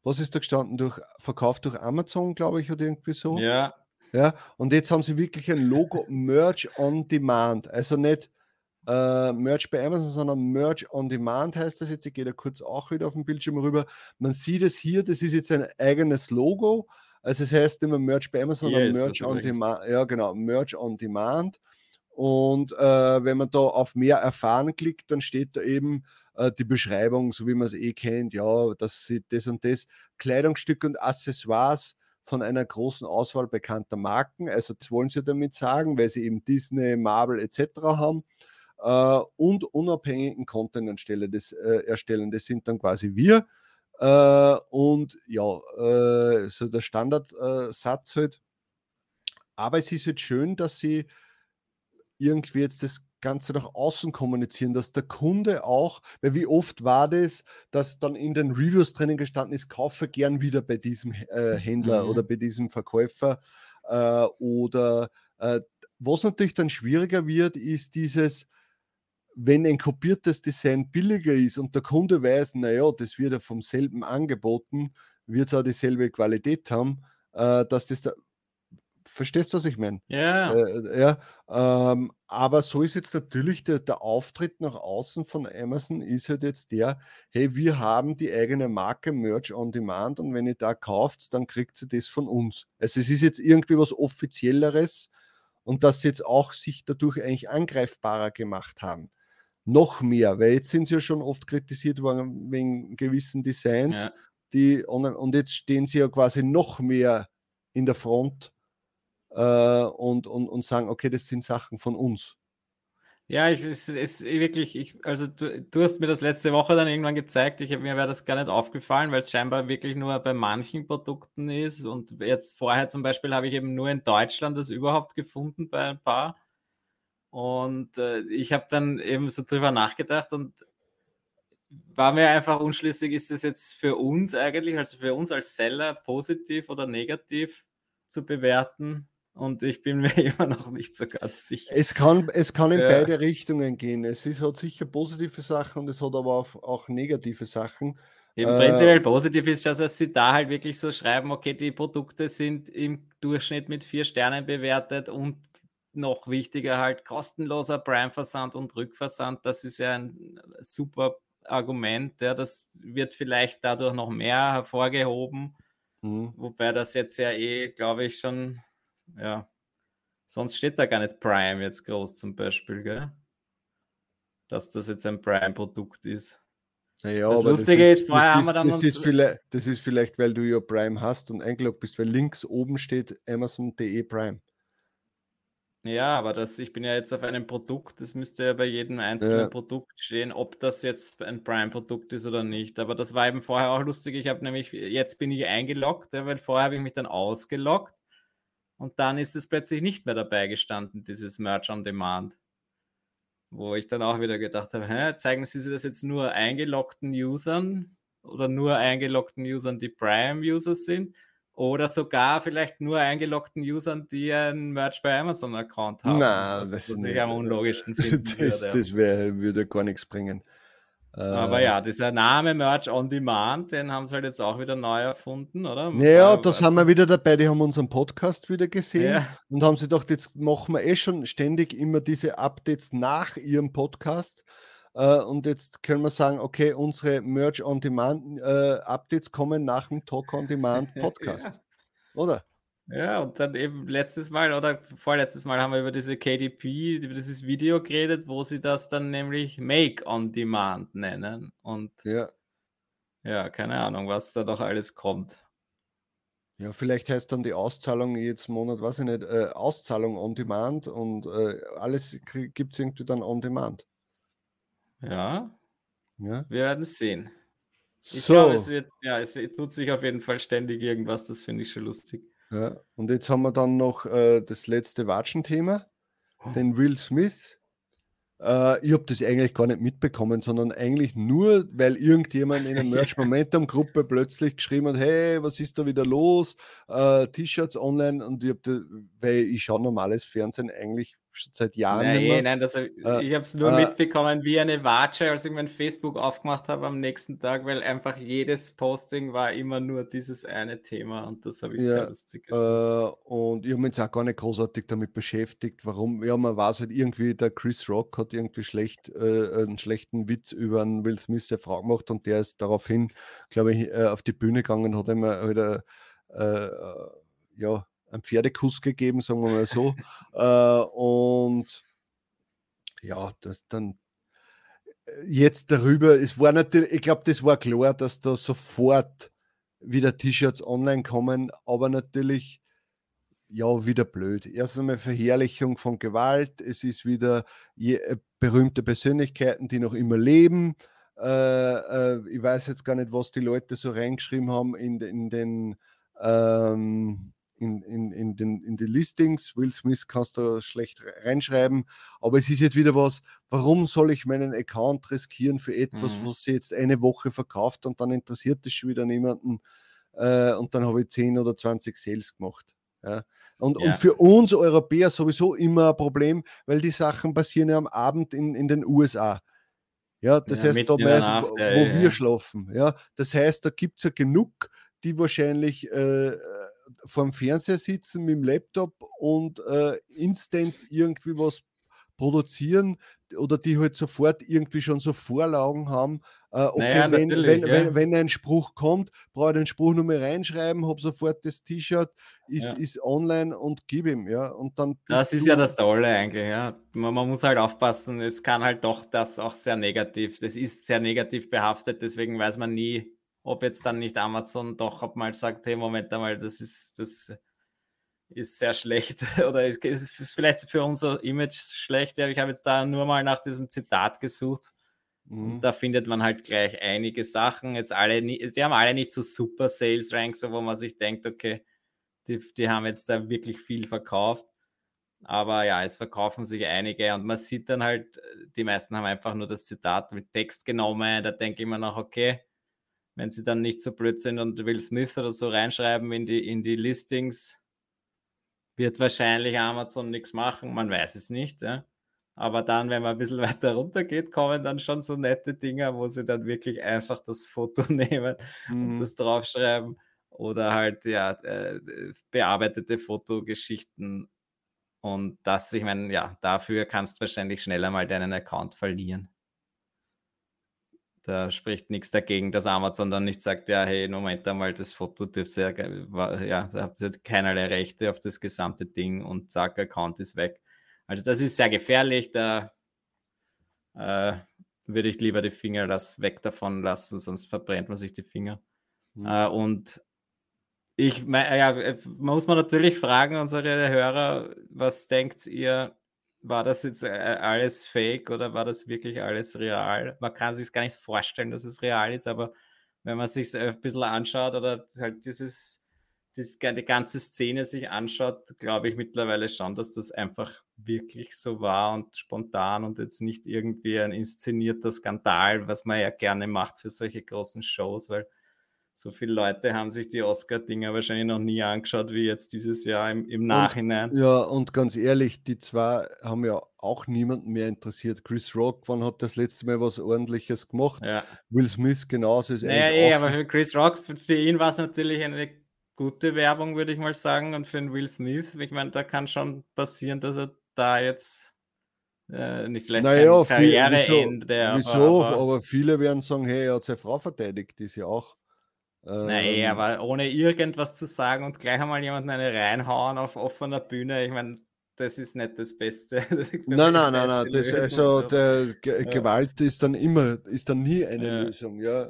was ist da gestanden, durch verkauft durch Amazon, glaube ich, oder irgendwie so. Ja. Ja, und jetzt haben sie wirklich ein Logo Merch on Demand. Also nicht äh, Merch bei Amazon, sondern Merch on Demand heißt das jetzt. Ich gehe da kurz auch wieder auf den Bildschirm rüber. Man sieht es hier, das ist jetzt ein eigenes Logo. Also es heißt mehr Merch bei Amazon, sondern Merch on Demand. Ja, genau, Merch on Demand. Und äh, wenn man da auf mehr erfahren klickt, dann steht da eben äh, die Beschreibung, so wie man es eh kennt, ja, dass sie das und das Kleidungsstücke und Accessoires von einer großen Auswahl bekannter Marken. Also das wollen sie damit sagen, weil sie eben Disney, Marvel etc. haben äh, und unabhängigen Content erstellen. Das, äh, erstellen. das sind dann quasi wir. Äh, und ja, äh, so der Standardsatz halt. Aber es ist halt schön, dass sie irgendwie jetzt das Ganze nach außen kommunizieren, dass der Kunde auch, weil wie oft war das, dass dann in den Reviews drinnen gestanden ist, kaufe gern wieder bei diesem äh, Händler mhm. oder bei diesem Verkäufer äh, oder äh, was natürlich dann schwieriger wird, ist dieses, wenn ein kopiertes Design billiger ist und der Kunde weiß, naja, das wird ja vom selben angeboten, wird es auch dieselbe Qualität haben, äh, dass das da. Verstehst du, was ich meine? Ja. Äh, ja ähm, aber so ist jetzt natürlich der, der Auftritt nach außen von Amazon ist halt jetzt der, hey, wir haben die eigene Marke Merch on Demand und wenn ihr da kauft, dann kriegt ihr das von uns. Also es ist jetzt irgendwie was Offizielleres und dass sie jetzt auch sich dadurch eigentlich angreifbarer gemacht haben noch mehr, weil jetzt sind sie ja schon oft kritisiert worden wegen gewissen Designs, ja. die und jetzt stehen sie ja quasi noch mehr in der Front äh, und, und, und sagen, okay, das sind Sachen von uns. Ja, ich, es ist wirklich, ich, also du, du, hast mir das letzte Woche dann irgendwann gezeigt, ich, mir wäre das gar nicht aufgefallen, weil es scheinbar wirklich nur bei manchen Produkten ist und jetzt vorher zum Beispiel habe ich eben nur in Deutschland das überhaupt gefunden bei ein paar und äh, ich habe dann eben so drüber nachgedacht und war mir einfach unschlüssig, ist das jetzt für uns eigentlich, also für uns als Seller, positiv oder negativ zu bewerten? Und ich bin mir immer noch nicht so ganz sicher. Es kann, es kann in ja. beide Richtungen gehen. Es ist, hat sicher positive Sachen und es hat aber auch, auch negative Sachen. Im äh, prinzipiell positiv ist, dass sie da halt wirklich so schreiben, okay, die Produkte sind im Durchschnitt mit vier Sternen bewertet und noch wichtiger halt kostenloser Prime-Versand und Rückversand. Das ist ja ein super Argument. Ja, das wird vielleicht dadurch noch mehr hervorgehoben. Mhm. Wobei das jetzt ja eh, glaube ich, schon, ja, sonst steht da gar nicht Prime jetzt groß zum Beispiel, gell? Dass das jetzt ein Prime-Produkt ist. Naja, das Lustige das ist, ist, vorher haben wir dann. Das ist, vielleicht, das ist vielleicht, weil du ja Prime hast und eingeloggt bist, weil links oben steht Amazon.de Prime. Ja, aber das, ich bin ja jetzt auf einem Produkt, das müsste ja bei jedem einzelnen ja. Produkt stehen, ob das jetzt ein Prime-Produkt ist oder nicht. Aber das war eben vorher auch lustig. Ich habe nämlich, jetzt bin ich eingeloggt, ja, weil vorher habe ich mich dann ausgeloggt und dann ist es plötzlich nicht mehr dabei gestanden, dieses Merch on Demand. Wo ich dann auch wieder gedacht habe, hä, zeigen Sie das jetzt nur eingeloggten Usern oder nur eingeloggten Usern, die Prime-User sind? Oder sogar vielleicht nur eingeloggten Usern, die ein Merch bei Amazon-Account haben. Nein, das, das ist ich am unlogischsten finden Das, würde. das wär, würde gar nichts bringen. Aber äh, ja, dieser Name Merch on Demand, den haben sie halt jetzt auch wieder neu erfunden, oder? Ja, da sind wir wieder dabei, die haben unseren Podcast wieder gesehen ja. und haben sie gedacht, jetzt machen wir eh schon ständig immer diese Updates nach ihrem Podcast. Äh, und jetzt können wir sagen, okay, unsere Merch on Demand äh, Updates kommen nach dem Talk on Demand Podcast. ja. Oder? Ja, und dann eben letztes Mal oder vorletztes Mal haben wir über diese KDP, über dieses Video geredet, wo sie das dann nämlich Make on Demand nennen. Und Ja. ja, keine Ahnung, was da noch alles kommt. Ja, vielleicht heißt dann die Auszahlung jetzt Monat, weiß ich nicht, äh, Auszahlung on demand und äh, alles gibt es irgendwie dann on demand. Ja, Ja. wir werden es sehen. Ich So, glaube, es wird, ja, es tut sich auf jeden Fall ständig irgendwas, das finde ich schon lustig. ja. Und jetzt haben wir dann noch äh, das letzte Watschen-Thema, den Will Smith. Äh, ich habe das eigentlich gar nicht mitbekommen, sondern eigentlich nur, weil irgendjemand in der Merch Momentum Gruppe plötzlich geschrieben hat, hey, was ist da wieder los? Äh, T-Shirts online und ich habe weil ich schaue normales Fernsehen eigentlich schon seit Jahren Nein, mehr. nein, das, hab- Äh, ich habe es nur äh, mitbekommen, wie eine Watsche, als ich mein Facebook aufgemacht habe am nächsten Tag, weil einfach jedes Posting war immer nur dieses eine Thema und das habe ich sehr Ja, lustig Äh, gefunden. und ich habe mich jetzt auch gar nicht großartig damit beschäftigt, warum. Ja, man weiß halt irgendwie, der Chris Rock hat irgendwie schlecht, äh, einen schlechten Witz über einen Will Smith eine Frau gemacht und der ist daraufhin, glaube ich, äh, auf die Bühne gegangen und hat äh, äh, ja, einen Pferdekuss gegeben, sagen wir mal so. äh, und ja, das dann äh, jetzt darüber, es war natürlich, ich glaube, das war klar, dass da sofort wieder T-Shirts online kommen, aber natürlich ja wieder blöd. Erst einmal Verherrlichung von Gewalt, es ist wieder je, äh, berühmte Persönlichkeiten, die noch immer leben. Äh, äh, ich weiß jetzt gar nicht, was die Leute so reingeschrieben haben in, in den ähm, in, in, in, den, in die Listings. Will Smith kannst du schlecht reinschreiben, aber es ist jetzt wieder was, warum soll ich meinen Account riskieren für etwas, Mhm. was sie jetzt eine Woche verkauft und dann interessiert es schon wieder niemanden äh, und dann habe ich 10 oder 20 Sales gemacht. Ja. Und, Ja. und für uns Europäer sowieso immer ein Problem, weil die Sachen passieren ja am Abend in, in den USA. Ja, das Ja, heißt, da meist, Nacht, wo wir schlafen. Ja, das heißt, da gibt es ja genug, die wahrscheinlich äh, vor dem Fernseher sitzen mit dem Laptop und äh, instant irgendwie was produzieren oder die halt sofort irgendwie schon so Vorlagen haben. Äh, okay, Naja, wenn, wenn, ja. wenn, wenn ein Spruch kommt, brauche ich den Spruch nur mehr reinschreiben, habe sofort das T-Shirt, ist, Ja. ist online und gib ihm, ja. Und dann Das ist ja das Tolle eigentlich, ja. Man, man muss halt aufpassen, es kann halt doch das auch sehr negativ, das ist sehr negativ behaftet, deswegen weiß man nie, ob jetzt dann nicht Amazon doch ob mal sagt, hey, Moment einmal, das ist, das ist sehr schlecht oder es es ist vielleicht für unser Image schlecht. Ja, ich habe jetzt da nur mal nach diesem Zitat gesucht Mhm. und da findet man halt gleich einige Sachen. Jetzt alle, die haben alle nicht so super Sales Ranks, so wo man sich denkt, okay, die, die haben jetzt da wirklich viel verkauft. Aber ja, es verkaufen sich einige und man sieht dann halt, die meisten haben einfach nur das Zitat mit Text genommen. Da denke ich mir noch, okay, wenn sie dann nicht so blöd sind und Will Smith oder so reinschreiben in die, in die Listings, wird wahrscheinlich Amazon nichts machen. Man weiß es nicht. Ja. Aber dann, wenn man ein bisschen weiter runter geht, kommen dann schon so nette Dinger, wo sie dann wirklich einfach das Foto nehmen und Mhm. das draufschreiben. Oder halt, ja, äh, bearbeitete Fotogeschichten. Und das, ich meine, ja, dafür kannst du wahrscheinlich schneller mal deinen Account verlieren. Da spricht nichts dagegen, dass Amazon dann nicht sagt, ja, hey, Moment einmal, das Foto dürft ihr, ja, ja, da habt ihr keinerlei Rechte auf das gesamte Ding und zack, Account ist weg. Also das ist sehr gefährlich, da äh, würde ich lieber die Finger das weg davon lassen, sonst verbrennt man sich die Finger. Mhm. Äh, und ich meine, ja, äh, muss man natürlich fragen, unsere Hörer, was denkt ihr, war das jetzt äh, alles fake oder war das wirklich alles real? Man kann sich gar nicht vorstellen, dass es real ist, aber wenn man sich ein bisschen anschaut oder halt dieses, dieses, die ganze Szene sich anschaut, glaube ich mittlerweile schon, dass das einfach wirklich so war und spontan und jetzt nicht irgendwie ein inszenierter Skandal, was man ja gerne macht für solche großen Shows, weil so viele Leute haben sich die Oscar-Dinger wahrscheinlich noch nie angeschaut, wie jetzt dieses Jahr im, im Nachhinein. Ja, und ganz ehrlich, die zwei haben ja auch niemanden mehr interessiert. Chris Rock, wann hat das letzte Mal was Ordentliches gemacht? Ja. Will Smith genauso ist Naja, eh, aber für Chris Rock, für, ihn war es natürlich eine gute Werbung, würde ich mal sagen. Und für den Will Smith, ich meine, da kann schon passieren, dass er da jetzt äh, nicht vielleicht Naja, Karriereende, wieso, wieso? aber, Aber, viele werden sagen, hey, er hat seine Frau verteidigt, ist ja auch. Ähm, aber ohne irgendwas zu sagen und gleich einmal jemanden eine reinhauen auf offener Bühne, ich meine, das ist nicht das Beste. Nein, nein, nein, nein. Das, also der Ja. Gewalt ist dann immer, ist dann nie eine Ja. Lösung, ja.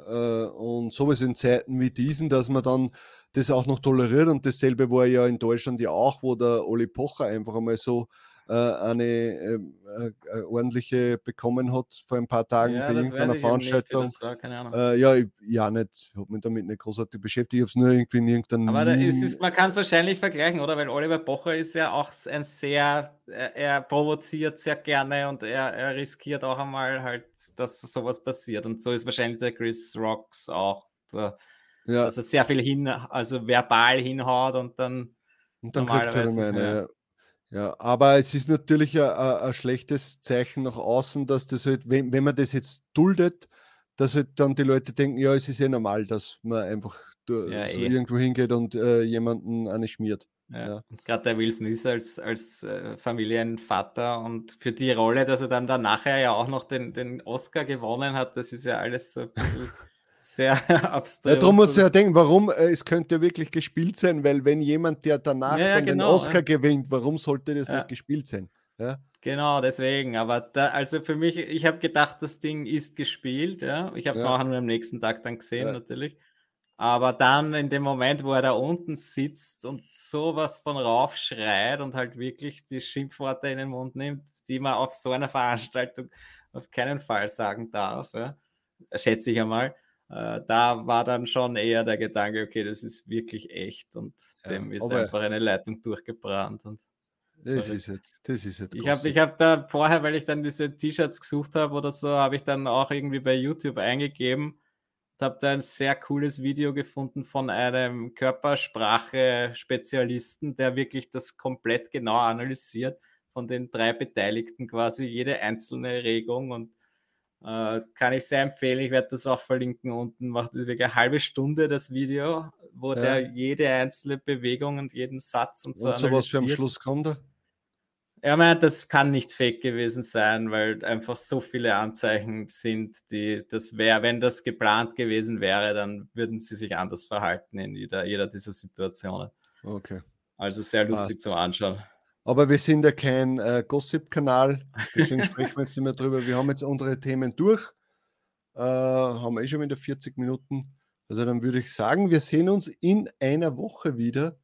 Äh, Und sowas in Zeiten wie diesen, dass man dann das auch noch toleriert und dasselbe war ja in Deutschland ja auch, wo der Oli Pocher einfach einmal so eine ähm, äh, äh, ordentliche bekommen hat vor ein paar Tagen ja, bei irgendeiner nicht, Veranstaltung. das war. Äh, ja, ich, ja, nicht, ich habe mich damit nicht großartig beschäftigt, ich habe es nur irgendwie in irgendeinem. Aber ist, man kann es wahrscheinlich vergleichen, oder? Weil Oliver Pocher ist ja auch ein sehr, er, er provoziert sehr gerne und er, er riskiert auch einmal halt, dass sowas passiert. Und so ist wahrscheinlich der Chris Rocks auch, der, ja, dass er sehr viel hin, also verbal hinhaut und dann, Und dann kriegt er Normalerweise, eine, ja. Ja. ja. Aber es ist natürlich ein, ein, schlechtes Zeichen nach außen, dass das halt, wenn, wenn man das jetzt duldet, dass halt dann die Leute denken, ja, es ist eh normal, dass man einfach Ja, so eh. irgendwo hingeht und äh, jemanden eine schmiert. ja. Ja. Gerade der Will Smith als, als äh, Familienvater und für die Rolle, dass er dann, dann nachher ja auch noch den, den Oscar gewonnen hat, das ist ja alles so ein bisschen sehr abstrus. Ja, darum muss so ja denken, warum äh, es könnte wirklich gespielt sein, weil wenn jemand, der danach Ja, ja, dann genau, den Oscar gewinnt, warum sollte das nicht gespielt sein? Ja, Genau, deswegen. Aber da, also für mich, ich habe gedacht, das Ding ist gespielt. Ja? Ich habe es Ja. auch nur am nächsten Tag dann gesehen, Ja. natürlich. Aber dann in dem Moment, wo er da unten sitzt und sowas von rauf schreit und halt wirklich die Schimpfworte in den Mund nimmt, die man auf so einer Veranstaltung auf keinen Fall sagen darf, ja? schätze ich einmal. Äh, da war dann schon eher der Gedanke, okay, das ist wirklich echt und Ja, dem ist einfach eine Leitung durchgebrannt. Und das ist halt, das ist halt ich habe ich hab da vorher, weil ich dann diese T-Shirts gesucht habe oder so, habe ich dann auch irgendwie bei YouTube eingegeben und habe da ein sehr cooles Video gefunden von einem Körpersprache-Spezialisten, der wirklich das komplett genau analysiert, von den drei Beteiligten quasi, jede einzelne Regung und äh, kann ich sehr empfehlen. Ich werde das auch verlinken unten. Macht das wirklich eine halbe Stunde das Video, wo Ja. der jede einzelne Bewegung und jeden Satz und so Und so was für am. Schluss kommt er? Er meint, das kann nicht fake gewesen sein, weil einfach so viele Anzeichen sind, die das wäre, wenn das geplant gewesen wäre, dann würden sie sich anders verhalten in jeder, jeder dieser Situationen. Okay. Also sehr lustig zum Anschauen. Aber wir sind ja kein äh, Gossip-Kanal, deswegen sprechen wir jetzt nicht mehr drüber. Wir haben jetzt unsere Themen durch, äh, haben eh schon wieder 40 Minuten. Also dann würde ich sagen, wir sehen uns in einer Woche wieder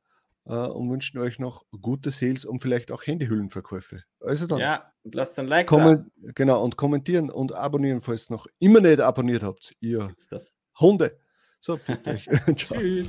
äh, und wünschen euch noch gute Sales und vielleicht auch Handyhüllenverkäufe. Also dann Ja, und lasst ein Like da. kommen, genau, und kommentieren und abonnieren, falls ihr noch immer nicht abonniert habt, ihr. Hunde. So, bitte. Tschüss.